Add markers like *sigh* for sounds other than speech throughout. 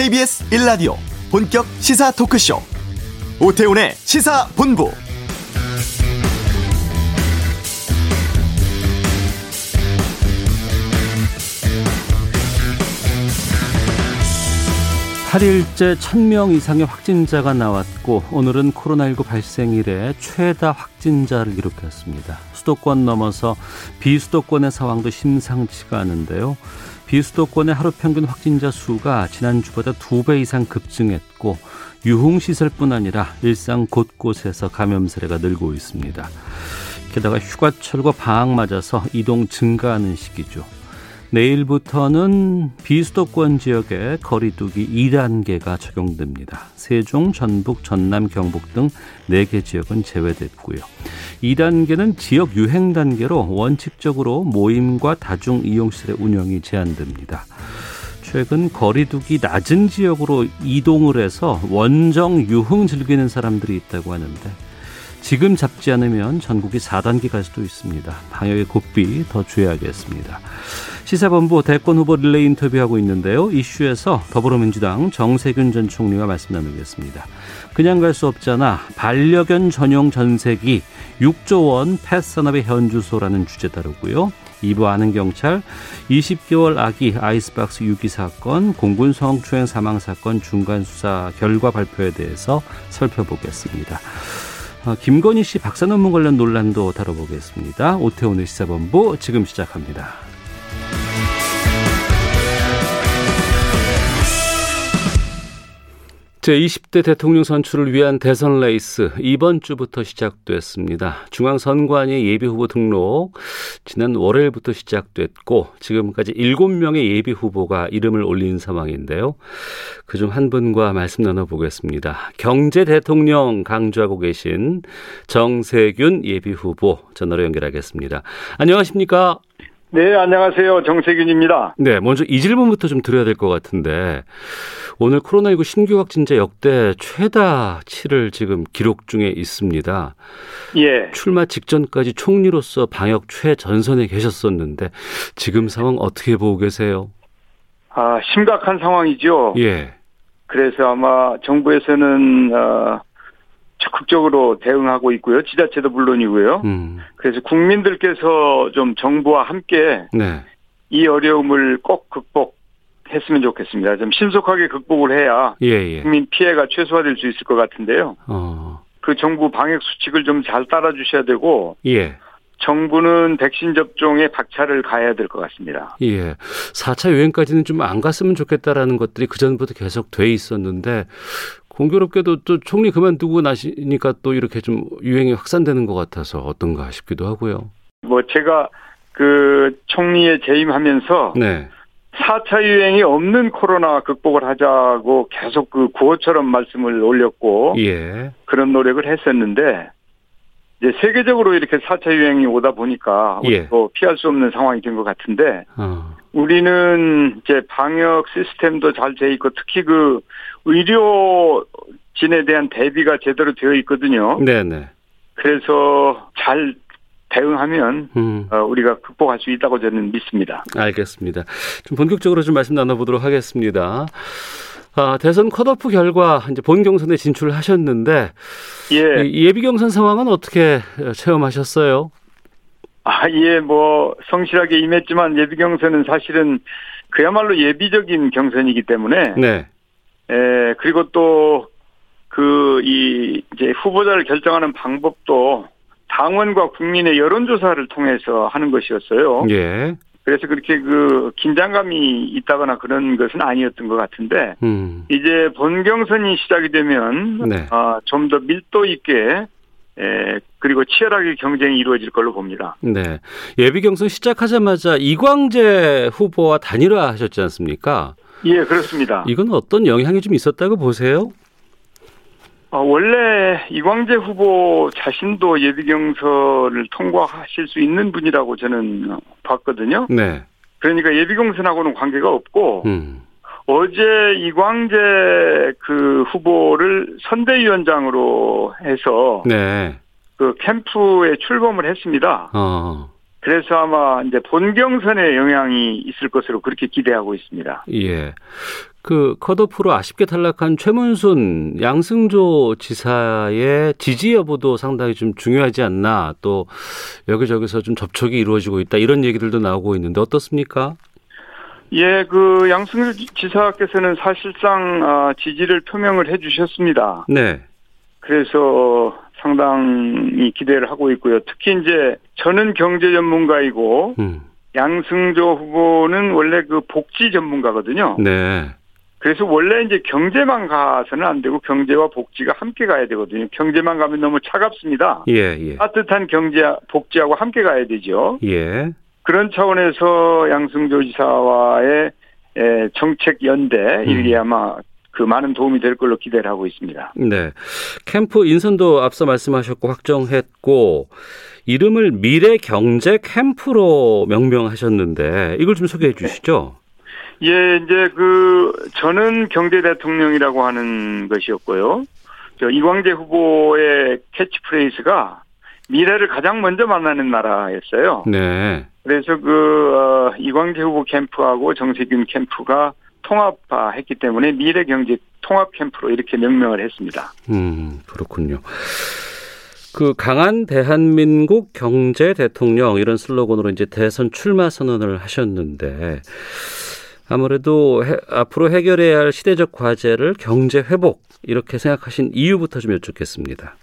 KBS 1라디오 본격 시사 토크쇼 오태훈의 시사본부 팔일째 1000명 이상의 확진자가 나왔고 오늘은 코로나19 발생 이래 최다 확진자를 기록했습니다. 수도권 넘어서 비수도권의 상황도 심상치가 않은데요. 비수도권의 하루 평균 확진자 수가 지난주보다 두배 이상 급증했고 유흥시설뿐 아니라 일상 곳곳에서 감염 사례가 늘고 있습니다. 게다가 휴가철과 방학 맞아서 이동 증가하는 시기죠. 내일부터는 비수도권 지역에 거리두기 2단계가 적용됩니다. 세종, 전북, 전남, 경북 등 4개 지역은 제외됐고요. 2단계는 지역 유행 단계로 원칙적으로 모임과 다중 이용시설의 운영이 제한됩니다. 최근 거리두기 낮은 지역으로 이동을 해서 원정 유흥 즐기는 사람들이 있다고 하는데 지금 잡지 않으면 전국이 4단계 갈 수도 있습니다. 방역의 고삐 더 주의하겠습니다. 시사본부 대권 후보 릴레이 인터뷰하고 있는데요. 이슈에서 더불어민주당 정세균 전 총리와 말씀 나누겠습니다. 그냥 갈 수 없잖아. 반려견 전용 전세기 6조 원 펫산업의 현주소라는 주제 다루고요. 2부 아는 경찰 20개월 아기 아이스박스 유기 사건 공군 성추행 사망 사건 중간 수사 결과 발표에 대해서 살펴보겠습니다. 어, 김건희 씨 박사 논문 관련 논란도 다뤄보겠습니다. 오태오의 시사본부 지금 시작합니다. 제20대 대통령 선출을 위한 대선 레이스 이번 주부터 시작됐습니다. 중앙선관위 예비후보 등록 지난 월요일부터 시작됐고 지금까지 7명의 예비후보가 이름을 올린 상황인데요. 그중 한 분과 말씀 나눠보겠습니다. 경제 대통령 강조하고 계신 정세균 예비후보 전화로 연결하겠습니다. 안녕하십니까? 네, 안녕하세요. 정세균입니다. 네, 먼저 이 질문부터 좀 드려야 될 것 같은데 오늘 코로나19 신규 확진자 역대 최다치를 지금 기록 중에 있습니다. 예. 출마 직전까지 총리로서 방역 최전선에 계셨었는데 지금 상황 어떻게 보고 계세요? 아, 심각한 상황이죠. 예. 그래서 아마 정부에서는 어, 적극적으로 대응하고 있고요. 지자체도 물론이고요. 음. 그래서 국민들께서 좀 정부와 함께 네. 이 어려움을 꼭 극복했으면 좋겠습니다. 좀 신속하게 극복을 해야 예, 예. 국민 피해가 최소화될 수 있을 것 같은데요. 어. 그 정부 방역 수칙을 좀 잘 따라 주셔야 되고 예. 정부는 백신 접종에 박차를 가해야 될 것 같습니다. 예. 4차 유행까지는 좀 안 갔으면 좋겠다라는 것들이 그전부터 계속 돼 있었는데 공교롭게도 또 총리 그만두고 나시니까 또 이렇게 좀 유행이 확산되는 것 같아서 어떤가 싶기도 하고요. 뭐 제가 그 총리에 재임하면서 네. 4차 유행이 없는 코로나 극복을 하자고 계속 그 구호처럼 말씀을 올렸고 예. 그런 노력을 했었는데 이제 세계적으로 이렇게 4차 유행이 오다 보니까 예. 피할 수 없는 상황이 된 것 같은데 어. 우리는 이제 방역 시스템도 잘 돼 있고 특히 그 의료진에 대한 대비가 제대로 되어 있거든요. 네네. 그래서 잘 대응하면 음. 어, 우리가 극복할 수 있다고 저는 믿습니다. 알겠습니다. 좀 본격적으로 좀 말씀 나눠보도록 하겠습니다. 아, 대선 컷오프 결과 이제 본 경선에 진출하셨는데 예, 이 예비 경선 상황은 어떻게 체험하셨어요? 아, 예, 뭐 성실하게 임했지만 예비 경선은 사실은 그야말로 예비적인 경선이기 때문에 네. 에, 그리고 또 그 이 이제 후보자를 결정하는 방법도 당원과 국민의 여론조사를 통해서 하는 것이었어요. 예. 그래서 그렇게 그 긴장감이 있다거나 그런 것은 아니었던 것 같은데 음. 이제 본 경선이 시작이 되면 네. 아, 좀더 밀도 있게 에, 그리고 치열하게 경쟁이 이루어질 걸로 봅니다. 네. 예비 경선 시작하자마자 이광재 후보와 단일화 하셨지 않습니까? 예, 그렇습니다. 이건 어떤 영향이 좀 있었다고 보세요? 어, 원래 이광재 후보 자신도 예비 경선을 통과하실 수 있는 분이라고 저는 봤거든요. 네. 그러니까 예비 경선하고는 관계가 없고 음. 어제 이광재 그 후보를 선대위원장으로 해서 네. 그 캠프에 출범을 했습니다. 어. 그래서 아마 이제 본경선에 영향이 있을 것으로 그렇게 기대하고 있습니다. 예. 그 컷오프로 아쉽게 탈락한 최문순 양승조 지사의 지지 여부도 상당히 좀 중요하지 않나 또 여기저기서 좀 접촉이 이루어지고 있다 이런 얘기들도 나오고 있는데 어떻습니까? 예, 그 양승조 지사께서는 사실상 아, 지지를 표명을 해주셨습니다. 네. 그래서 상당히 기대를 하고 있고요. 특히 이제 저는 경제 전문가이고 음. 양승조 후보는 원래 그 복지 전문가거든요. 네. 그래서 원래 이제 경제만 가서는 안 되고 경제와 복지가 함께 가야 되거든요. 경제만 가면 너무 차갑습니다. 예, 예. 따뜻한 경제, 복지하고 함께 가야 되죠. 예. 그런 차원에서 양승조 지사와의 에, 정책 연대 이게 아마 그 많은 도움이 될 걸로 기대를 하고 있습니다. 네. 캠프 인선도 앞서 말씀하셨고 확정했고 이름을 미래 경제 캠프로 명명하셨는데 이걸 좀 소개해 주시죠. 예, 이제 그 저는 경제 대통령이라고 하는 것이었고요. 저 이광재 후보의 캐치프레이즈가 미래를 가장 먼저 만나는 나라였어요. 네. 그래서 그 어, 이광재 후보 캠프하고 정세균 캠프가 통합했기 때문에 미래 경제 통합 캠프로 이렇게 명명을 했습니다. 음, 그렇군요. 그 강한 대한민국 경제 대통령 이런 슬로건으로 이제 대선 출마 선언을 하셨는데 아무래도 해, 앞으로 해결해야 할 시대적 과제를 경제 회복 이렇게 생각하신 이유부터 좀 여쭙겠습니다.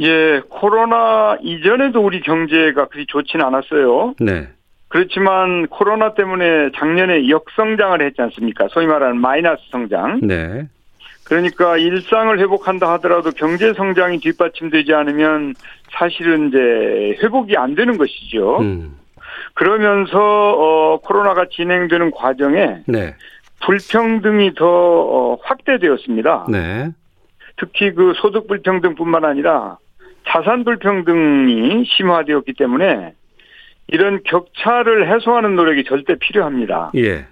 예, 코로나 이전에도 우리 경제가 그리 좋지는 않았어요. 네. 그렇지만 코로나 때문에 작년에 역성장을 했지 않습니까? 소위 말하는 마이너스 성장. 네. 그러니까 일상을 회복한다 하더라도 경제 성장이 뒷받침되지 않으면 사실은 이제 회복이 안 되는 것이죠. 음. 그러면서 어 코로나가 진행되는 과정에 네. 불평등이 더 어, 확대되었습니다. 네. 특히 그 소득 불평등뿐만 아니라 자산 불평등이 심화되었기 때문에 이런 격차를 해소하는 노력이 절대 필요합니다. 예.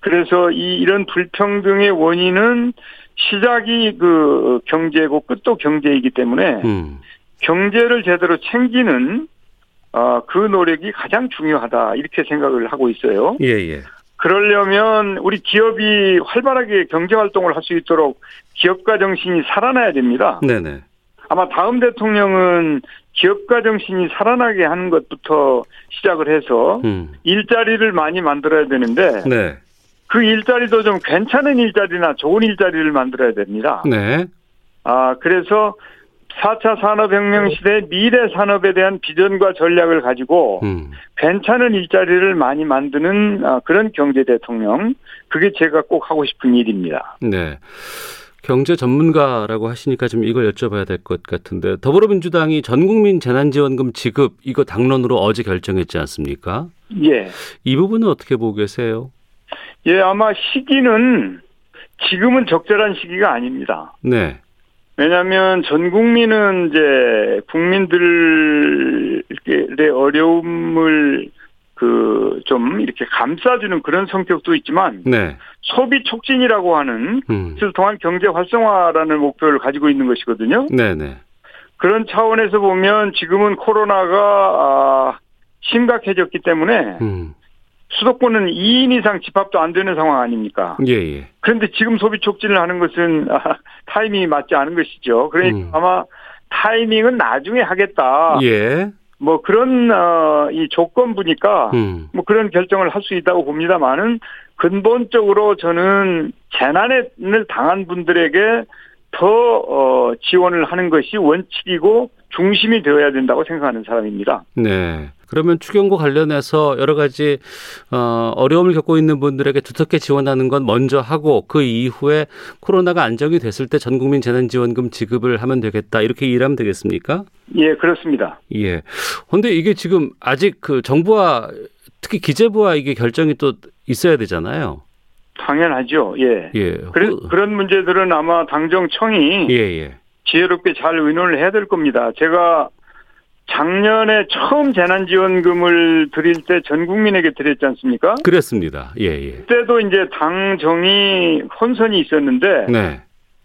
그래서 이 이런 불평등의 원인은 시작이 그 경제고 끝도 경제이기 때문에 음. 경제를 제대로 챙기는 어, 그 노력이 가장 중요하다 이렇게 생각을 하고 있어요. 예, 예. 그러려면 우리 기업이 활발하게 경제 활동을 할 수 있도록 기업가 정신이 살아나야 됩니다. 네, 네. 아마 다음 대통령은 기업가 정신이 살아나게 하는 것부터 시작을 해서 음. 일자리를 많이 만들어야 되는데 네. 그 일자리도 좀 괜찮은 일자리나 좋은 일자리를 만들어야 됩니다. 네. 아, 그래서 4차 산업혁명 시대 미래 산업에 대한 비전과 전략을 가지고 음. 괜찮은 일자리를 많이 만드는 아, 그런 경제 대통령. 그게 제가 꼭 하고 싶은 일입니다. 네. 경제 전문가라고 하시니까 좀 이걸 여쭤봐야 될 것 같은데 더불어민주당이 전국민 재난지원금 지급 이거 당론으로 어제 결정했지 않습니까? 예. 이 부분은 어떻게 보고 계세요? 예, 아마 시기는 지금은 적절한 시기가 아닙니다. 네. 왜냐하면 전 국민은 이제 국민들의 어려움을 그 좀 이렇게 감싸주는 그런 성격도 있지만 네. 소비 촉진이라고 하는 음. 것을 통한 경제 활성화라는 목표를 가지고 있는 것이거든요. 네, 네. 그런 차원에서 보면 지금은 코로나가 아, 심각해졌기 때문에 음. 수도권은 2인 이상 집합도 안 되는 상황 아닙니까? 예, 예. 그런데 지금 소비 촉진을 하는 것은 아, 타이밍이 맞지 않은 것이죠. 그러니까 음. 아마 타이밍은 나중에 하겠다. 예. 뭐 그런 어, 이 조건부니까 음. 뭐 그런 결정을 할 수 있다고 봅니다만은 근본적으로 저는 재난을 당한 분들에게 더 어, 지원을 하는 것이 원칙이고 중심이 되어야 된다고 생각하는 사람입니다. 네. 그러면 추경과 관련해서 여러 가지 어, 어려움을 겪고 있는 분들에게 두텁게 지원하는 건 먼저 하고 그 이후에 코로나가 안정이 됐을 때 전 국민 재난지원금 지급을 하면 되겠다 이렇게 일하면 되겠습니까? 예, 그렇습니다. 예. 근데 이게 지금 아직 그 정부와 특히 기재부와 이게 결정이 또 있어야 되잖아요. 당연하죠. 예. 예. 그래, 후- 그런 문제들은 아마 당정청이 예, 예. 지혜롭게 잘 의논을 해야 될 겁니다. 제가 작년에 처음 재난지원금을 드릴 때 전 국민에게 드렸지 않습니까? 그랬습니다. 예, 예. 그때도 이제 당정이 혼선이 있었는데 네.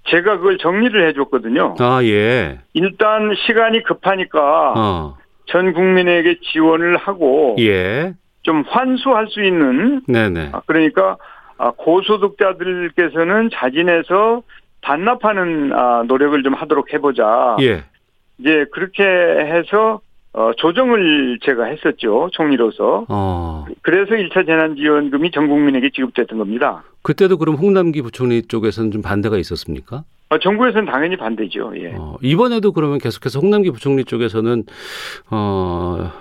제가 그걸 정리를 해줬거든요. 아, 예. 일단 시간이 급하니까 어. 전 국민에게 지원을 하고 예. 좀 환수할 수 있는 네네. 아, 그러니까 아, 고소득자들께서는 자진해서 반납하는 아, 노력을 좀 하도록 해보자. 예. 이제 그렇게 해서 어, 조정을 제가 했었죠 총리로서. 어. 그래서 1차 재난지원금이 전 국민에게 지급됐던 겁니다. 그때도 그럼 홍남기 부총리 쪽에서는 좀 반대가 있었습니까? 어, 정부에서는 당연히 반대죠. 예. 어, 이번에도 그러면 계속해서 홍남기 부총리 쪽에서는 어,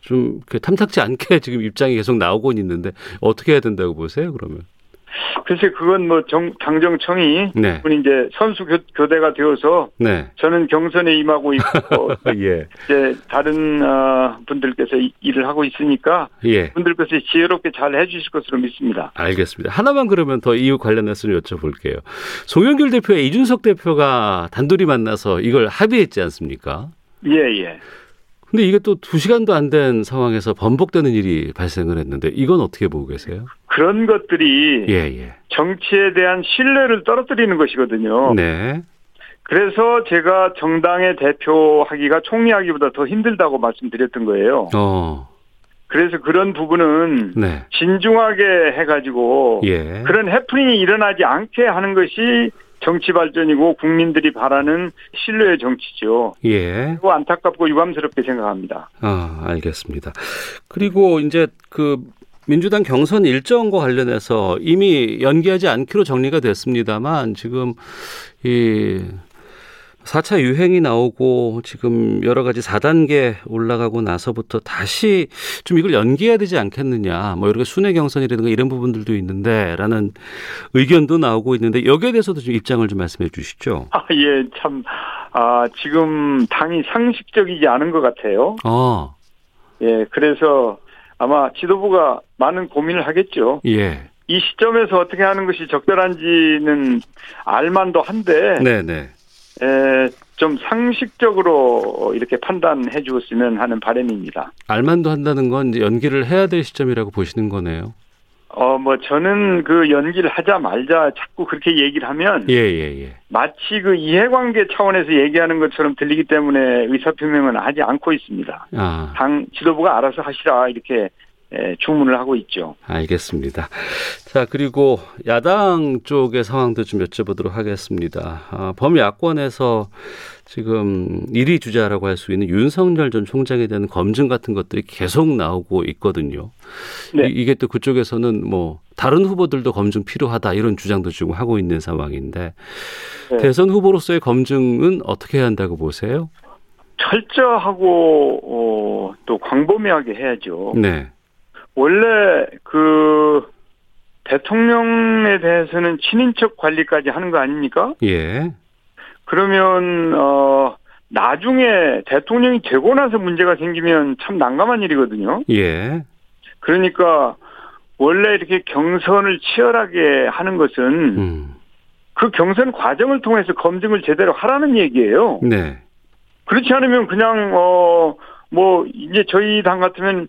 좀 탐탁지 않게 *laughs* 지금 입장이 계속 나오고 있는데 어떻게 해야 된다고 보세요? 그러면? 글쎄 그건 뭐 정, 당정청이 네. 분이 이제 선수 교, 교대가 되어서 네. 저는 경선에 임하고 있고 *laughs* 예. 이제 다른 어, 분들께서 이- 일을 하고 있으니까 예. 분들께서 지혜롭게 잘 해주실 것으로 믿습니다. 알겠습니다. 하나만 그러면 더 이유 관련해서 여쭤볼게요. 송영길 대표와 이준석 대표가 단둘이 만나서 이걸 합의했지 않습니까? 예 예. 근데 이게 또 두 시간도 안 된 상황에서 번복되는 일이 발생을 했는데 이건 어떻게 보고 계세요? 그런 것들이 예, 예. 정치에 대한 신뢰를 떨어뜨리는 것이거든요. 네. 그래서 제가 정당의 대표하기가 총리하기보다 더 힘들다고 말씀드렸던 거예요. 어. 그래서 그런 부분은 네. 진중하게 해가지고 예. 그런 해프닝이 일어나지 않게 하는 것이 정치 발전이고 국민들이 바라는 신뢰의 정치죠. 예. 그거 안타깝고 유감스럽게 생각합니다. 아, 알겠습니다. 그리고 이제 그 민주당 경선 일정과 관련해서 이미 연기하지 않기로 정리가 됐습니다만 지금 이 4차 유행이 나오고 지금 여러 가지 4단계 올라가고 나서부터 다시 좀 이걸 연기해야 되지 않겠느냐. 뭐 이렇게 순회 경선이라든가 이런 부분들도 있는데 라는 의견도 나오고 있는데 여기에 대해서도 좀 입장을 좀 말씀해 주시죠. 아, 예, 참, 아, 지금 당이 상식적이지 않은 것 같아요. 아, 예, 그래서 아마 지도부가 많은 고민을 하겠죠. 예. 이 시점에서 어떻게 하는 것이 적절한지는 알만도 한데, 네, 네. 에, 좀 상식적으로 이렇게 판단해 주었으면 하는 바람입니다. 알만도 한다는 건 연기를 해야 될 시점이라고 보시는 거네요. 어, 뭐, 저는 그 연기를 하자 말자 자꾸 그렇게 얘기를 하면 예, 예, 예. 마치 그 이해관계 차원에서 얘기하는 것처럼 들리기 때문에 의사표명은 하지 않고 있습니다. 아, 당 지도부가 알아서 하시라 이렇게 에, 주문을 하고 있죠. 알겠습니다. 자, 그리고 야당 쪽의 상황도 좀 여쭤보도록 하겠습니다. 아, 범야권에서 지금 1위 주자라고 할 수 있는 윤석열 전 총장에 대한 검증 같은 것들이 계속 나오고 있거든요. 네. 이, 게또 그쪽에서는 뭐 다른 후보들도 검증 필요하다 이런 주장도 지금 하고 있는 상황인데 네. 대선 후보로서의 검증은 어떻게 해야 한다고 보세요? 철저하고 어, 또 광범위하게 해야죠. 네. 원래 그 대통령에 대해서는 친인척 관리까지 하는 거 아닙니까? 예. 그러면 어 나중에 대통령이 되고 나서 문제가 생기면 참 난감한 일이거든요. 예. 그러니까 원래 이렇게 경선을 치열하게 하는 것은 음. 그 경선 과정을 통해서 검증을 제대로 하라는 얘기예요. 네. 그렇지 않으면 그냥 어 뭐 이제 저희 당 같으면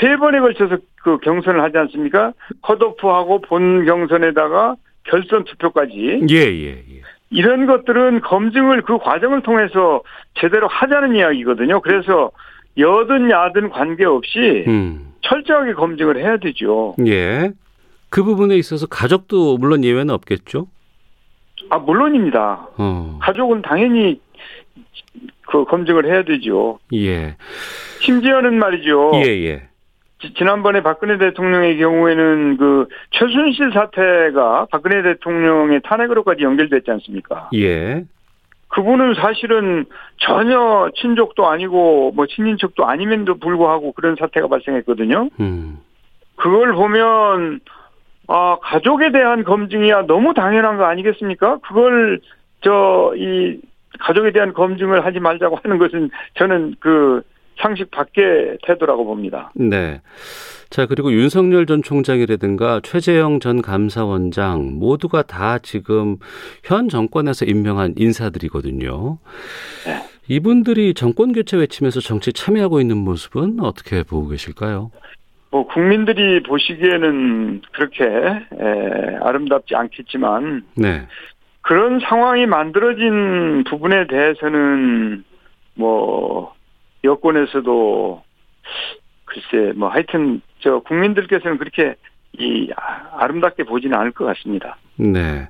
세 번에 걸쳐서 그 경선을 하지 않습니까? 컷오프하고 본 경선에다가 결선 투표까지 예, 예, 예. 이런 것들은 검증을 그 과정을 통해서 제대로 하자는 이야기거든요. 그래서 여든 야든 관계없이 음. 철저하게 검증을 해야 되죠. 예. 그 부분에 있어서 가족도 물론 예외는 없겠죠. 아 물론입니다. 어. 가족은 당연히 그 검증을 해야 되죠. 예. 심지어는 말이죠. 예, 예. 지- 지난번에 박근혜 대통령의 경우에는 그 최순실 사태가 박근혜 대통령의 탄핵으로까지 연결됐지 않습니까? 예. 그분은 사실은 전혀 친족도 아니고 뭐 친인척도 아님에도 불구하고 그런 사태가 발생했거든요. 음. 그걸 보면 아 가족에 대한 검증이야 너무 당연한 거 아니겠습니까? 그걸 저 이 가족에 대한 검증을 하지 말자고 하는 것은 저는 그 상식 밖의 태도라고 봅니다. 네. 자, 그리고 윤석열 전 총장이라든가 최재형 전 감사원장 모두가 다 지금 현 정권에서 임명한 인사들이거든요. 네. 이분들이 정권 교체 외치면서 정치 참여하고 있는 모습은 어떻게 보고 계실까요? 뭐 국민들이 보시기에는 그렇게 에, 아름답지 않겠지만 네. 그런 상황이 만들어진 부분에 대해서는 뭐 여권에서도 글쎄 뭐 하여튼 저 국민들께서는 그렇게 이 아름답게 보지는 않을 것 같습니다. 네.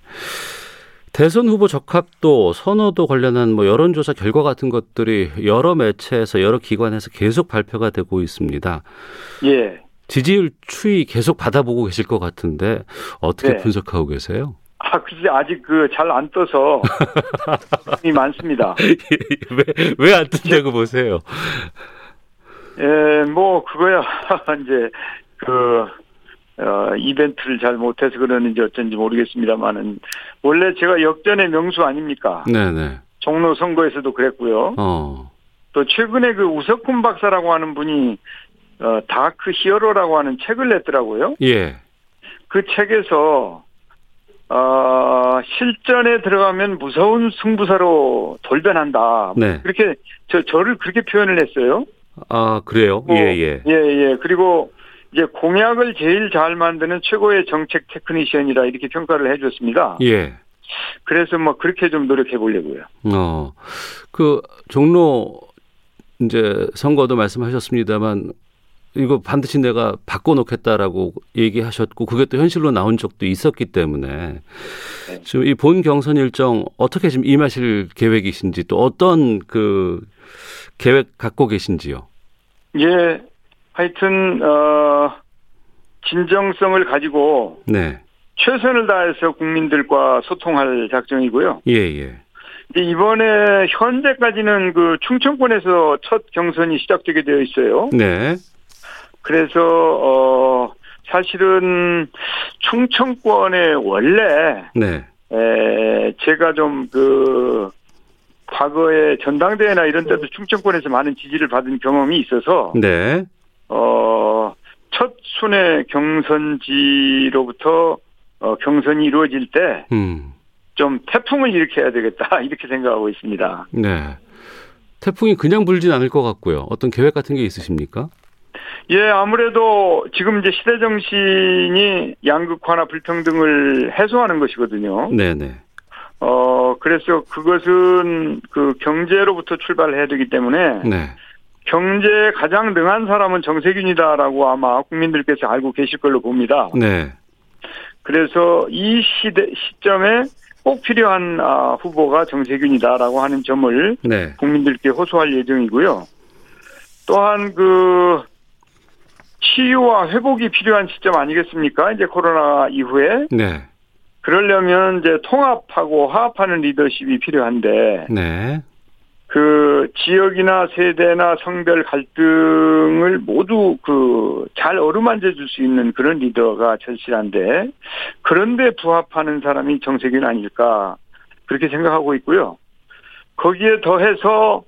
대선 후보 적합도 선호도 관련한 뭐 여론조사 결과 같은 것들이 여러 매체에서 여러 기관에서 계속 발표가 되고 있습니다. 예. 지지율 추이 계속 받아보고 계실 것 같은데 어떻게 네. 분석하고 계세요? 아, 글쎄 아직 그 잘 안 떠서 이 많습니다. *laughs* 왜 왜 안 뜬다고 보세요? 예, 뭐 그거야 *laughs* 이제 그 어, 이벤트를 잘 못해서 그러는지 어쩐지 모르겠습니다만은 원래 제가 역전의 명수 아닙니까? 네네. 종로 선거에서도 그랬고요. 어. 또 최근에 그 우석훈 박사라고 하는 분이 어, dark hero라고 하는 책을 냈더라고요. 예. 그 책에서 어, 실전에 들어가면 무서운 승부사로 돌변한다. 네. 그렇게 저 저를 그렇게 표현을 했어요. 아 그래요? 뭐, 예 예. 예, 예. 그리고 이제 공약을 제일 잘 만드는 최고의 정책 technician이라 이렇게 평가를 해줬습니다. 예. 그래서 뭐 그렇게 좀 노력해 보려고요. 어. 그 종로 이제 선거도 말씀하셨습니다만 이거 반드시 내가 바꿔놓겠다라고 얘기하셨고 그게 또 현실로 나온 적도 있었기 때문에 네. 지금 이 본 경선 일정 어떻게 지금 임하실 계획이신지 또 어떤 그 계획 갖고 계신지요? 예, 하여튼 어 진정성을 가지고 네. 최선을 다해서 국민들과 소통할 작정이고요. 예, 예. 이번에 현재까지는 그 충청권에서 첫 경선이 시작되게 되어 있어요. 네. 그래서 어 사실은 충청권에 원래 네. 에 제가 좀그 과거에 전당대회나 이런 데도 충청권에서 많은 지지를 받은 경험이 있어서 네. 어, 첫 순회 경선지로부터 어, 경선이 이루어질 때좀 음. 태풍을 일으켜야 되겠다 *laughs* 이렇게 생각하고 있습니다. 네. 태풍이 그냥 불진 않을 것 같고요. 어떤 계획 같은 게 있으십니까? 예, 아무래도 지금 이제 시대 정신이 양극화나 불평등을 해소하는 것이거든요. 네, 네. 어, 그래서 그것은 그 경제로부터 출발해야 되기 때문에 네. 경제에 가장 능한 사람은 정세균이다라고 아마 국민들께서 알고 계실 걸로 봅니다. 네. 그래서 이 시대 시점에 꼭 필요한 아, 후보가 정세균이다라고 하는 점을 네. 국민들께 호소할 예정이고요. 또한 그 치유와 회복이 필요한 시점 아니겠습니까? 이제 코로나 이후에 네. 그러려면 이제 통합하고 화합하는 리더십이 필요한데 네. 그 지역이나 세대나 성별 갈등을 모두 그 잘 어루만져 줄 수 있는 그런 리더가 절실한데 그런데 부합하는 사람이 정세균 아닐까 그렇게 생각하고 있고요. 거기에 더해서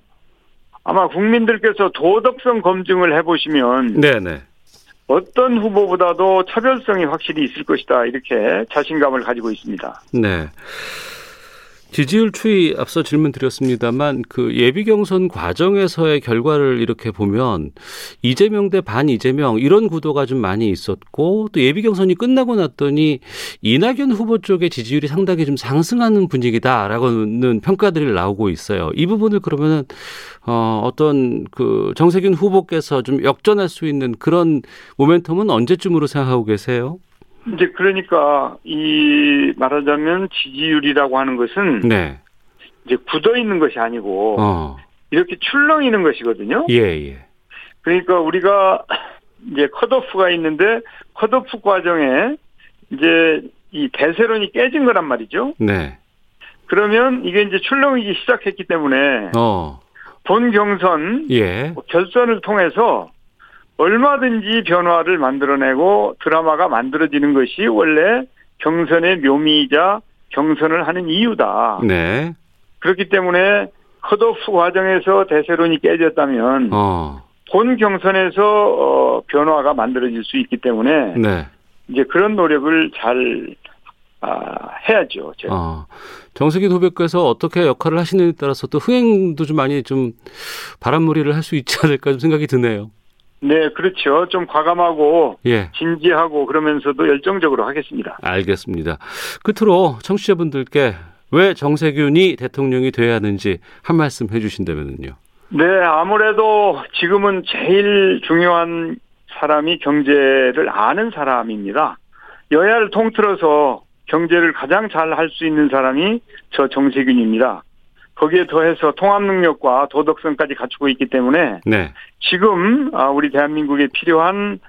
아마 국민들께서 도덕성 검증을 해보시면 네, 네. 어떤 후보보다도 차별성이 확실히 있을 것이다 이렇게 자신감을 가지고 있습니다. 네. 지지율 추이 앞서 질문 드렸습니다만 그 예비 경선 과정에서의 결과를 이렇게 보면 이재명 대 반 이재명 이런 구도가 좀 많이 있었고 또 예비 경선이 끝나고 났더니 이낙연 후보 쪽의 지지율이 상당히 좀 상승하는 분위기다라고는 평가들이 나오고 있어요. 이 부분을 그러면은 어 어떤 그 정세균 후보께서 좀 역전할 수 있는 그런 모멘텀은 언제쯤으로 생각하고 계세요? 이제 그러니까 이 말하자면 지지율이라고 하는 것은 네. 이제 굳어 있는 것이 아니고 어. 이렇게 출렁이는 것이거든요. 예, 예. 그러니까 우리가 *clears throat* 이제 컷오프가 있는데 컷오프 과정에 이제 이 대세론이 깨진 거란 말이죠. 네. 그러면 이게 이제 출렁이기 시작했기 때문에 어. 본 경선 예. 결선을 통해서 얼마든지 변화를 만들어내고 드라마가 만들어지는 것이 원래 경선의 묘미이자 경선을 하는 이유다. 네. 그렇기 때문에 컷오프 과정에서 대세론이 깨졌다면 어. 본 경선에서 어, 변화가 만들어질 수 있기 때문에 네. 이제 그런 노력을 잘 아, 해야죠. 제가. 어. 정세균 후보께서 어떻게 역할을 하시느냐에 따라서 또 흥행도 좀 많이 좀 바람몰이를 할 수 있지 않을까 좀 생각이 드네요. 네, 그렇죠. 좀 과감하고 예. 진지하고 그러면서도 열정적으로 하겠습니다. 알겠습니다. 끝으로 청취자분들께 왜 정세균이 대통령이 돼야 하는지 한 말씀 해주신다면요. 네, 아무래도 지금은 제일 중요한 사람이 경제를 아는 사람입니다. 여야를 통틀어서 경제를 가장 잘 할 수 있는 사람이 저 정세균입니다. 거기에 더해서 통합 능력과 도덕성까지 갖추고 있기 때문에 네. 지금 아, 우리 대한민국에 필요한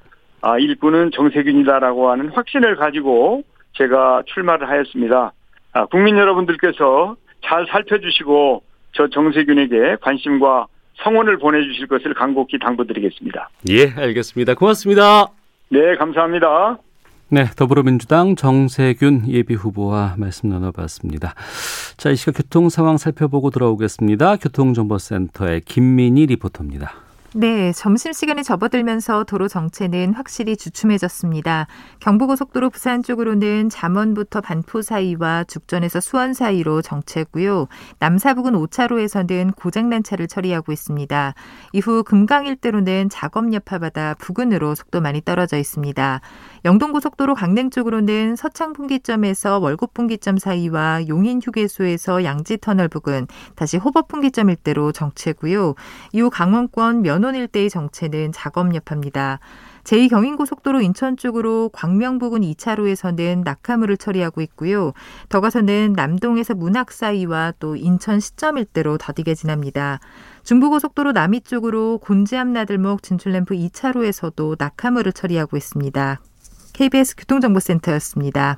아, 일꾼은 정세균이다라고 하는 확신을 가지고 제가 출마를 하였습니다. 아, 국민 여러분들께서 잘 살펴주시고 저 정세균에게 관심과 성원을 보내주실 것을 간곡히 당부드리겠습니다. 예, 알겠습니다. 고맙습니다. 네, 감사합니다. 네, 더불어민주당 정세균 예비 후보와 말씀 나눠봤습니다. 자, 이 시각 교통 상황 살펴보고 들어오겠습니다. 교통정보센터의 김민희 리포터입니다. 네, 점심시간에 접어들면서 도로 정체는 확실히 주춤해졌습니다. 경부고속도로 부산 쪽으로는 잠원부터 반포 사이와 죽전에서 수원 사이로 정체고요. 남사부근 5차로에서는 고장난 차를 처리하고 있습니다. 이후 금강 일대로는 작업 여파받아 부근으로 속도 많이 떨어져 있습니다. 영동고속도로 강릉 쪽으로는 서창 분기점에서 월곡 분기점 사이와 용인 휴게소에서 양지 터널 부근, 다시 호법 분기점 일대로 정체고요. 이후 강원권 면원 일대의 정체는 작업 여파입니다. 제2경인고속도로 인천 쪽으로 광명 부근 2차로에서는 낙하물을 처리하고 있고요. 더 가서는 남동에서 문학 사이와 또 인천 시점 일대로 더디게 지납니다. 중부고속도로 남이 쪽으로 곤지암 나들목 진출램프 2차로에서도 낙하물을 처리하고 있습니다. KBS 교통정보센터였습니다.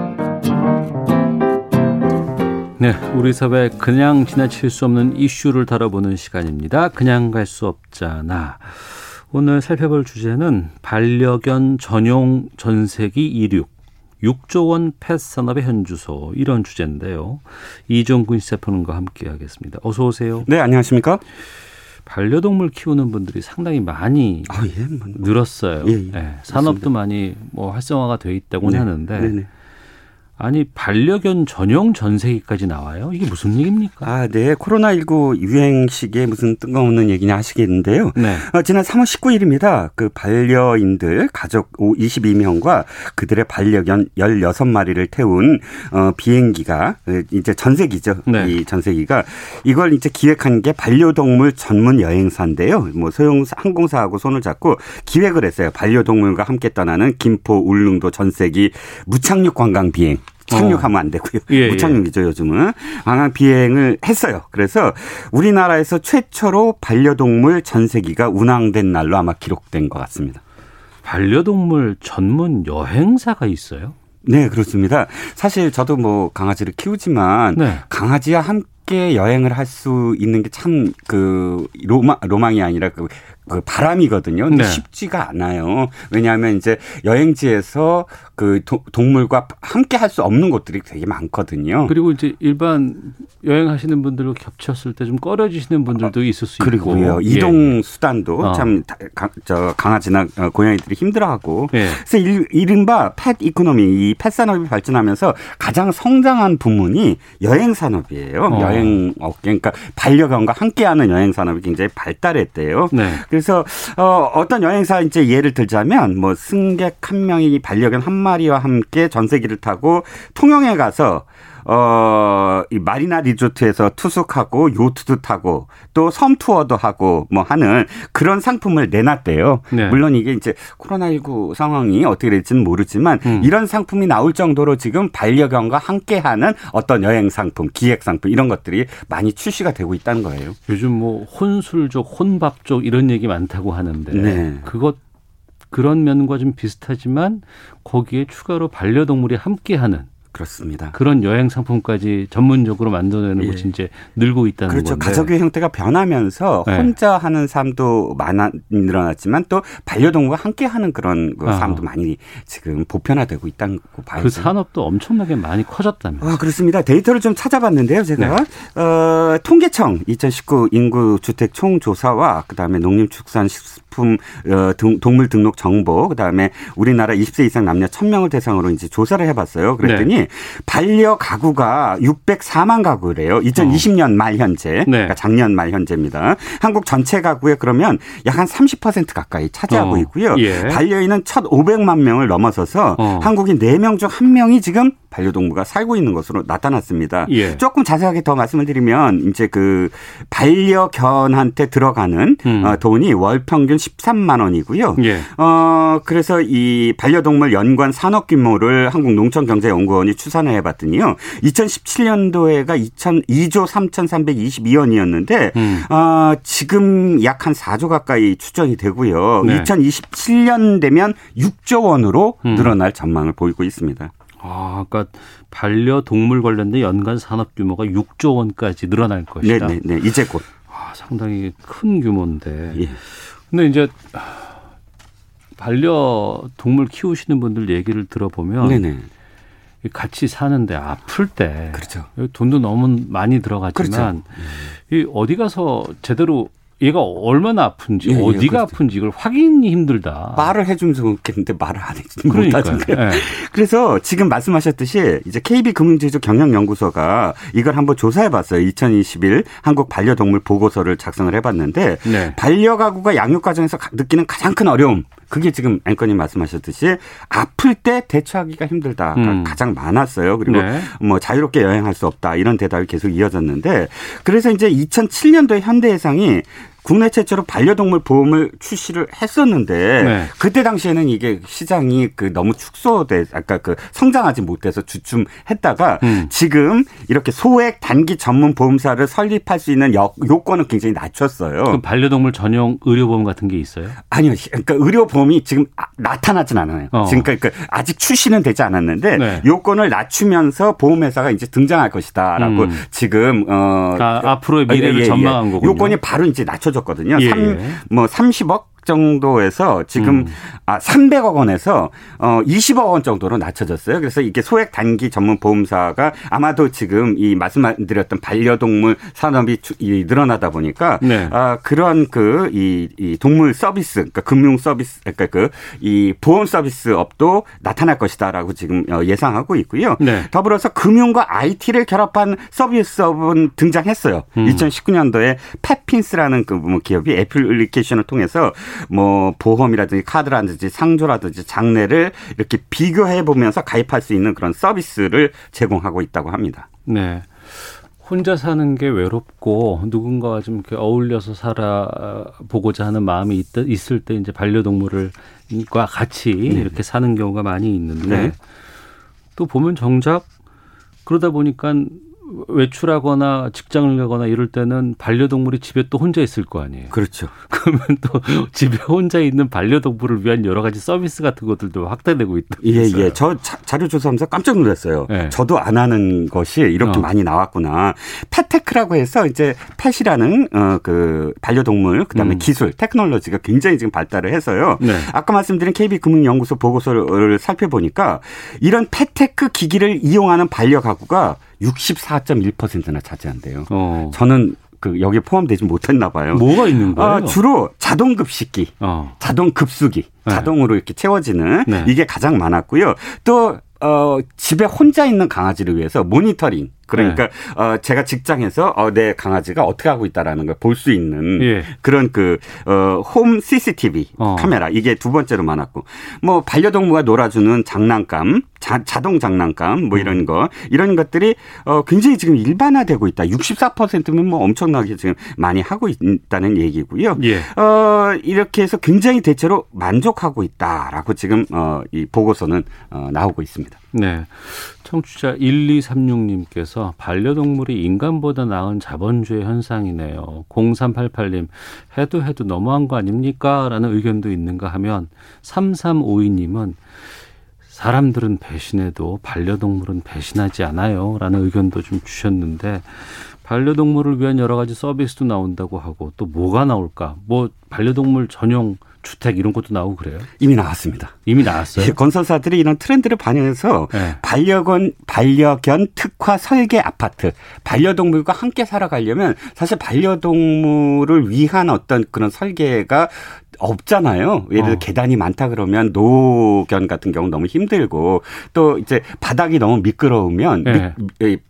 네, 우리 사회 그냥 지나칠 수 없는 이슈를 다뤄보는 시간입니다. 그냥 갈 수 없잖아. 오늘 살펴볼 주제는 반려견 전용 전세기 이륙. 6조 원 펫 산업의 현주소 이런 주제인데요. 이종근 시사평론가 함께 하겠습니다. 어서 오세요. 네, 안녕하십니까? 반려동물 키우는 분들이 상당히 많이 아, 예, 뭐, 늘었어요. 예, 예. 네, 산업도 많이 뭐 활성화가 돼 있다고는 네, 하는데 네네. 아니 반려견 전용 전세기까지 나와요? 이게 무슨 얘기입니까? 아, 네. 코로나19 유행 시기에 무슨 뜬금없는 얘기냐 하시겠는데요. 네. 어, 지난 3월 19일입니다. 그 반려인들 가족 22명과 그들의 반려견 16마리를 태운 어, 비행기가 어, 이제 전세기죠. 네. 이 전세기가 이걸 이제 기획한 게 반려동물 전문 여행사인데요. 뭐 소형 항공사하고 손을 잡고 기획을 했어요. 반려동물과 함께 떠나는 김포 울릉도 전세기 무착륙 관광 비행. 착륙하면 안 되고요. 어. 예, 예. 무착륙이죠, 요즘은. 관광 비행을 했어요. 그래서 우리나라에서 최초로 반려동물 전세기가 운항된 날로 아마 기록된 것 같습니다. 반려동물 전문 여행사가 있어요? 네, 그렇습니다. 사실 저도 뭐 강아지를 키우지만 네. 강아지와 함께 여행을 할 수 있는 게 참 그 로마, 로망이 아니라 그, 그 바람이거든요. 근데 네. 쉽지가 않아요. 왜냐하면 이제 여행지에서 그 도- 동물과 함께 할 수 없는 곳들이 되게 많거든요. 그리고 이제 일반 여행하시는 분들과 겹쳤을 때 좀 꺼려지시는 분들도 있을 수 있고. 그리고요 예. 이동 수단도 어. 참저 강아지나 어, 고양이들이 힘들어하고 예. 그래서 일, 이른바 pet economy 이 pet 산업이 발전하면서 가장 성장한 부문이 여행 산업이에요 어. 여행 업계 그러니까 반려견과 함께하는 여행 산업이 굉장히 발달했대요. 네. 그래서 어, 어떤 여행사 이제 예를 들자면 뭐 승객 한 명이 반려견 한 마리 와 함께 전세기를 타고 통영에 가서 어, 이 마리나 리조트에서 투숙하고 요트도 타고 또 섬 투어도 하고 뭐 하는 그런 상품을 내놨대요. 네. 물론 이게 이제 코로나19 상황이 어떻게 될지는 모르지만 음. 이런 상품이 나올 정도로 지금 반려견과 함께하는 어떤 여행 상품, 기획 상품 이런 것들이 많이 출시가 되고 있다는 거예요. 요즘 뭐 혼술족, 혼밥족 이런 얘기 많다고 하는데 네. 그것 그런 면과 좀 비슷하지만 거기에 추가로 반려동물이 함께하는 그렇습니다. 그런 여행 상품까지 전문적으로 만들어내는 예. 곳이 이제 늘고 있다는 그렇죠. 건데. 가족의 형태가 변하면서 네. 혼자 하는 삶도 많아 늘어났지만 또 반려동물과 함께 하는 그런 그 아. 삶도 많이 지금 보편화되고 있다고 봐야죠. 그 산업도 엄청나게 많이 커졌다며. 아, 그렇습니다. 데이터를 좀 찾아봤는데요, 제가. 네. 어, 통계청 2019 인구 주택 총조사와 그다음에 농림축산 식품 어, 등- 동물 등록 정보 그다음에 우리나라 20세 이상 남녀 1000명을 대상으로 이제 조사를 해 봤어요. 그랬더니 네. 반려 가구가 604만 가구래요. 2020년 말 현재. 네. 그러니까 작년 말 현재입니다. 한국 전체 가구에 그러면 약 한 30% 가까이 차지하고 어, 있고요. 예. 반려인은 1,500만 명을 넘어서서 어. 한국인 4명 중 1명이 지금 반려동물과 살고 있는 것으로 나타났습니다. 예. 조금 자세하게 더 말씀을 드리면 이제 그 반려견한테 들어가는 음. 어, 돈이 월 평균 13만 원이고요. 예. 어 그래서 이 반려동물 연관 산업 규모를 한국농촌경제연구원이 추산을 해봤더니요. 2017년도에가 2천 2조 3,322원이었는데 음. 어, 지금 약 한 4조 가까이 추정이 되고요. 네. 2027년 되면 6조 원으로 음. 늘어날 전망을 보이고 있습니다. 아, 그러니까 반려동물 관련된 연간 산업 규모가 6조 원까지 늘어날 것이다. 네, 네, 네. 이제 곧. 아, 상당히 큰 규모인데. 예. 근데 이제 반려동물 키우시는 분들 얘기를 들어보면 네, 네. 같이 사는데 아플 때 그렇죠. 돈도 너무 많이 들어가지만 이 어디 가서 제대로 얘가 얼마나 아픈지 예, 예, 어디가 그렇죠. 아픈지 이걸 확인이 힘들다. 말을 해주면 좋겠는데 말을 안 그러니까요. 못하잖아요. 예. 그래서 지금 말씀하셨듯이 이제 KB 금융지주 경영연구소가 이걸 한번 조사해봤어요. 2021 한국 반려동물 보고서를 작성을 해봤는데 네. 반려가구가 양육 과정에서 가- 느끼는 가장 큰 어려움 그게 지금 앵커님 말씀하셨듯이 아플 때 대처하기가 힘들다가 음. 가장 많았어요. 그리고 네. 뭐 자유롭게 여행할 수 없다 이런 대답이 계속 이어졌는데 그래서 이제 2007년도에 현대해상이 국내 최초로 반려동물 보험을 출시를 했었는데 네. 그때 당시에는 이게 시장이 그 너무 축소돼 아까 그 성장하지 못해서 주춤했다가 음. 지금 이렇게 소액 단기 전문 보험사를 설립할 수 있는 여- 요건을 굉장히 낮췄어요. 그 반려동물 전용 의료보험 같은 게 있어요? 아니요. 그러니까 의료보험이 지금 아- 나타나진 않아요. 어. 지금 그러니까 아직 출시는 되지 않았는데 네. 요건을 낮추면서 보험회사가 이제 등장할 것이다라고 음. 지금 어 아, 앞으로의 미래를 전망한 거군요. 요건이 바로 이제 낮춰 졌거든요. 예. 삼, 뭐 30억 정도에서 지금 음. 아 300억 원에서 어 20억 원 정도로 낮춰졌어요. 그래서 이게 소액 단기 전문 보험사가 아마도 지금 이 말씀드렸던 반려동물 산업이 이 늘어나다 보니까 네. 아 그런 그이 이 동물 서비스 그러니까 금융 서비스 그러니까 그 이 보험 서비스 업도 나타날 것이다라고 지금 어, 예상하고 있고요. 네. 더불어서 금융과 IT를 결합한 서비스 업은 등장했어요. 음. 2019년도에 펫핀스라는 그뭐 기업이 애플리케이션을 통해서 뭐 보험이라든지 카드라든지 상조라든지 장례를 이렇게 비교해 보면서 가입할 수 있는 그런 서비스를 제공하고 있다고 합니다. 네. 혼자 사는 게 외롭고 누군가와 좀 이렇게 어울려서 살아보고자 하는 마음이 있, 있을 때 이제 반려동물을과 같이 이렇게 사는 경우가 많이 있는데 네. 또 보면 정작 그러다 보니까 외출하거나 직장을 가거나 이럴 때는 반려동물이 집에 또 혼자 있을 거 아니에요. 그렇죠. *laughs* 그러면 또 집에 혼자 있는 반려동물을 위한 여러 가지 서비스 같은 것들도 확대되고 있다. 예, 예. 저 자, 자료 조사하면서 깜짝 놀랐어요. 네. 저도 안 하는 것이 이렇게 어. 많이 나왔구나. 펫테크라고 해서 이제 펫이라는 어 그 반려동물 그다음에 음. 기술, 테크놀로지가 굉장히 지금 발달을 해서요. 네. 아까 말씀드린 KB 금융연구소 보고서를 살펴보니까 이런 펫테크 기기를 이용하는 반려 가구가 64.1%나 차지한대요. 어. 저는 그 여기에 포함되지 못했나 봐요. 뭐가 있는 거예요? 아, 주로 자동 급식기, 어. 자동 급수기, 네. 자동으로 이렇게 채워지는 네. 이게 가장 많았고요. 또 어, 집에 혼자 있는 강아지를 위해서 모니터링. 그러니까 네. 어, 제가 직장에서 어, 내 강아지가 어떻게 하고 있다라는 걸 볼 수 있는 예. 그런 그 어, 홈 CCTV 어. 카메라 이게 두 번째로 많았고 뭐 반려동물과 놀아주는 장난감, 자, 자동 장난감 뭐 음. 이런 거 이런 것들이 어, 굉장히 지금 일반화되고 있다. 64%면 뭐 엄청나게 지금 많이 하고 있다는 얘기고요. 예. 어, 이렇게 해서 굉장히 대체로 만족하고 있다라고 지금 어, 이 보고서는 어, 나오고 있습니다. 네. 청취자 1236님께서 반려동물이 인간보다 나은 자본주의 현상이네요. 0388님, 해도 해도 너무한 거 아닙니까? 라는 의견도 있는가 하면 3352님은 사람들은 배신해도 반려동물은 배신하지 않아요. 라는 의견도 좀 주셨는데 반려동물을 위한 여러 가지 서비스도 나온다고 하고 또 뭐가 나올까? 뭐 반려동물 전용 주택 이런 것도 나오고 그래요? 이미 나왔습니다. 이미 나왔어요. 예, 건설사들이 이런 트렌드를 반영해서 네. 반려견 반려견 특화 설계 아파트 반려동물과 함께 살아가려면 사실 반려동물을 위한 어떤 그런 설계가 없잖아요. 예를 들어 어. 계단이 많다 그러면 노견 같은 경우 너무 힘들고 또 이제 바닥이 너무 미끄러우면 네.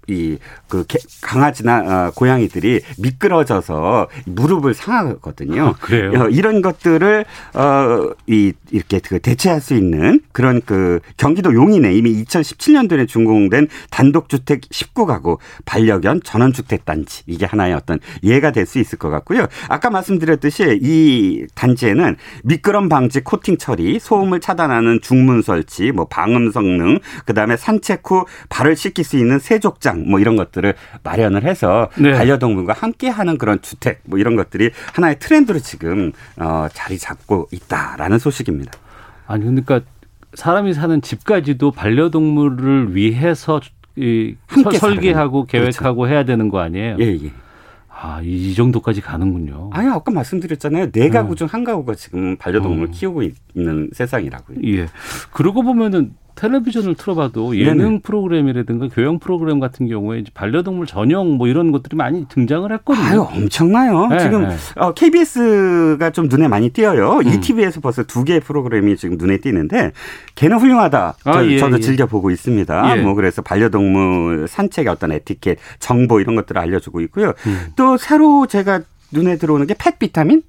이그 강아지나 어, 고양이들이 미끄러져서 무릎을 상하거든요. 아, 그래요. 어, 이런 것들을 어이 이렇게 그 대체할 수 있는 그런 그 경기도 용인에 이미 2017년도에 준공된 단독주택 19가구 반려견 전원주택 단지 이게 하나의 어떤 예가 될 수 있을 것 같고요. 아까 말씀드렸듯이 이 단지에 는 경우에는 미끄럼 방지 코팅 처리, 소음을 차단하는 중문 설치, 뭐 방음 성능, 그다음에 산책 후 발을 씻길 수 있는 세족장 뭐 이런 것들을 마련을 해서 네. 반려동물과 함께 하는 그런 주택 뭐 이런 것들이 하나의 트렌드로 지금 어 자리 잡고 있다라는 소식입니다. 아니 그러니까 사람이 사는 집까지도 반려동물을 위해서 이 함께 설계하고 계획하고 그렇죠. 해야 되는 거 아니에요? 예, 예. 아, 이 정도까지 가는군요. 아니, 아까 말씀드렸잖아요. 네 가구 네. 중한 가구가 지금 반려동물을 어. 키우고 있는 세상이라고요. 예. 그러고 보면은 텔레비전을 틀어봐도 예능 네네. 프로그램이라든가 교양 프로그램 같은 경우에 반려동물 전용 뭐 이런 것들이 많이 등장을 했거든요. 아유, 엄청나요. 네, 지금 네. 어, KBS가 좀 눈에 많이 띄어요. 음. ETV에서 벌써 두 개의 프로그램이 지금 눈에 띄는데 걔는 훌륭하다. 아, 저, 예, 도 예. 즐겨 보고 있습니다. 예. 뭐 그래서 반려동물 산책의 어떤 에티켓, 정보 이런 것들을 알려주고 있고요. 음. 또 새로 제가 눈에 들어오는 게 펫 비타민?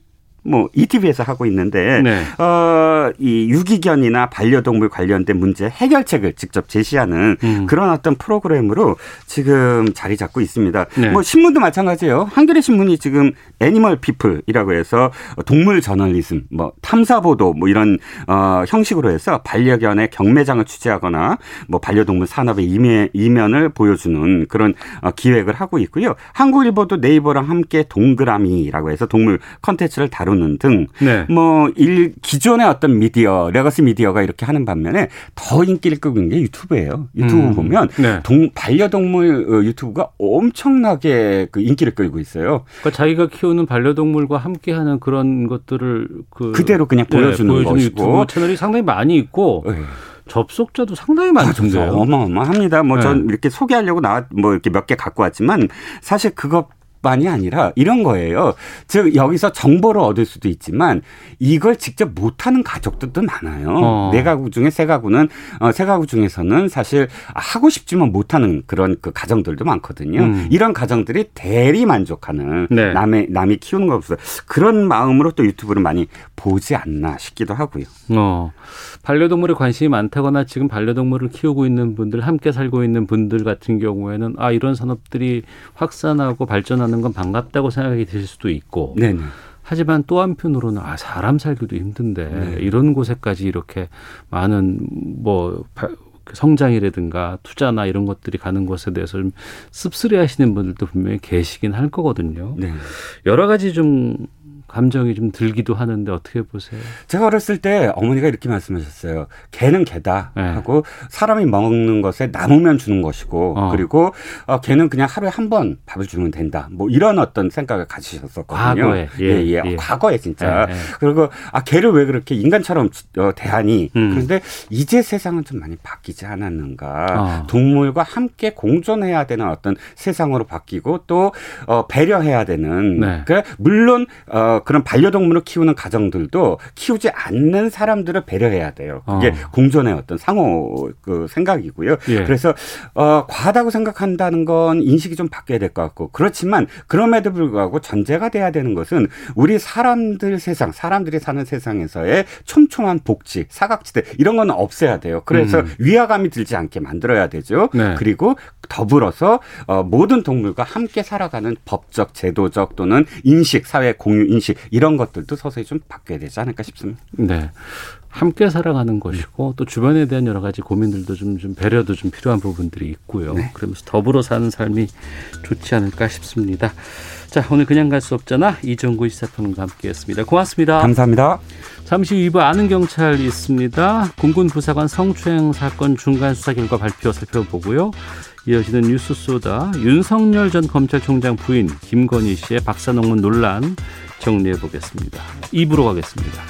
뭐 2TV에서 하고 있는데 네. 어이 유기견이나 반려동물 관련된 문제 해결책을 직접 제시하는 음. 그런 어떤 프로그램으로 지금 자리 잡고 있습니다. 네. 뭐 신문도 마찬가지예요. 한겨레 신문이 지금 애니멀 피플이라고 해서 동물 저널리즘, 뭐 탐사 보도 뭐 이런 어 형식으로 해서 반려견의 경매장을 취재하거나 뭐 반려동물 산업의 이면, 이면을 보여주는 그런 어 기획을 하고 있고요. 한국일보도 네이버랑 함께 동그라미라고 해서 동물 컨텐츠를 다루 다루는 등, 네. 뭐, 일, 기존의 어떤 미디어, legacy 미디어가 이렇게 하는 반면에 더 인기를 끄고 있는 게 유튜브예요. 유튜브 음. 보면, 네. 동, 반려동물 어, 유튜브가 엄청나게 그 인기를 끌고 있어요. 그러니까 자기가 키우는 반려동물과 함께 하는 그런 것들을 그. 그대로 그냥 보여주는, 네, 보여주는 것이고. 유튜브 채널이 상당히 많이 있고. 네. 접속자도 상당히 많던데요. 아, 어마어마합니다. 뭐전 네. 이렇게 소개하려고 나와 뭐 이렇게 몇 개 갖고 왔지만 사실 그것 뿐만이 아니라 이런 거예요. 즉 여기서 정보를 얻을 수도 있지만 이걸 직접 못하는 가족들도 많아요. 어. 네 가구 중에 세 가구는 어, 세 가구 중에서는 사실 하고 싶지만 못하는 그런 그 가정들도 많거든요. 음. 이런 가정들이 대리 만족하는 네. 남의 남이 키우는 거 없어 그런 마음으로 또 유튜브를 많이 보지 않나 싶기도 하고요. 어. 반려동물에 관심이 많다거나 지금 반려동물을 키우고 있는 분들 함께 살고 있는 분들 같은 경우에는 아 이런 산업들이 확산하고 발전하는 건 반갑다고 생각이 드실 수도 있고 네네. 하지만 또 한편으로는 아 사람 살기도 힘든데 네. 이런 곳에까지 이렇게 많은 뭐 성장이라든가 투자나 이런 것들이 가는 것에 대해서 좀 씁쓸해하시는 분들도 분명히 계시긴 할 거거든요. 네. 여러 가지 좀 감정이 좀 들기도 하는데 어떻게 보세요? 제가 어렸을 때 어머니가 이렇게 말씀하셨어요. 개는 개다 네. 하고 사람이 먹는 것에 남으면 주는 것이고 어. 그리고 어, 개는 그냥 하루에 한 번 밥을 주면 된다. 뭐 이런 어떤 생각을 가지셨었거든요. 과거에 예, 예, 예. 예. 과거에 진짜 예, 예. 그리고 아 개를 왜 그렇게 인간처럼 어, 대하니? 음. 그런데 이제 세상은 좀 많이 바뀌지 않았는가? 어. 동물과 함께 공존해야 되는 어떤 세상으로 바뀌고 또 어, 배려해야 되는. 네. 그 물론 어, 그런 반려동물을 키우는 가정들도 키우지 않는 사람들을 배려해야 돼요. 그게 어. 공존의 어떤 상호 그 생각이고요. 예. 그래서 어 과하다고 생각한다는 건 인식이 좀 바뀌어야 될 것 같고 그렇지만 그럼에도 불구하고 전제가 돼야 되는 것은 우리 사람들 세상, 사람들이 사는 세상에서의 촘촘한 복지, 사각지대 이런 건 없애야 돼요. 그래서 음. 위화감이 들지 않게 만들어야 되죠. 네. 그리고 더불어서 어 모든 동물과 함께 살아가는 법적, 제도적 또는 인식, 사회 공유 인식 이런 것들도 서서히 좀 바뀌어야 되지 않을까 싶습니다. 네. 함께 살아가는 것이고 또 주변에 대한 여러 가지 고민들도 좀, 좀 배려도 좀 필요한 부분들이 있고요. 네. 그러면서 더불어 사는 삶이 좋지 않을까 싶습니다. 자, 오늘 그냥 갈 수 없잖아. 이정구 시사평론가 함께 했습니다. 고맙습니다. 감사합니다. 잠시 후 2부 아는 경찰 있습니다. 공군 부사관 성추행 사건 중간 수사 결과 발표 살펴보고요. 이어지는 뉴스 소다 윤석열 전 검찰총장 부인 김건희 씨의 박사 논문 논란 정리해 보겠습니다. 2부로 가겠습니다.